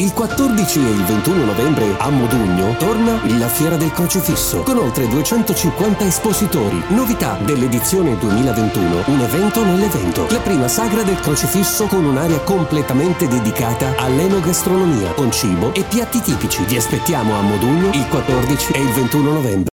Il 14 e il 21 novembre a Modugno torna la Fiera del Crocifisso con oltre 250 espositori. Novità dell'edizione 2021, un evento nell'evento. La prima sagra del crocifisso con un'area completamente dedicata all'enogastronomia, con cibo e piatti tipici. Vi aspettiamo a Modugno il 14 e il 21 novembre.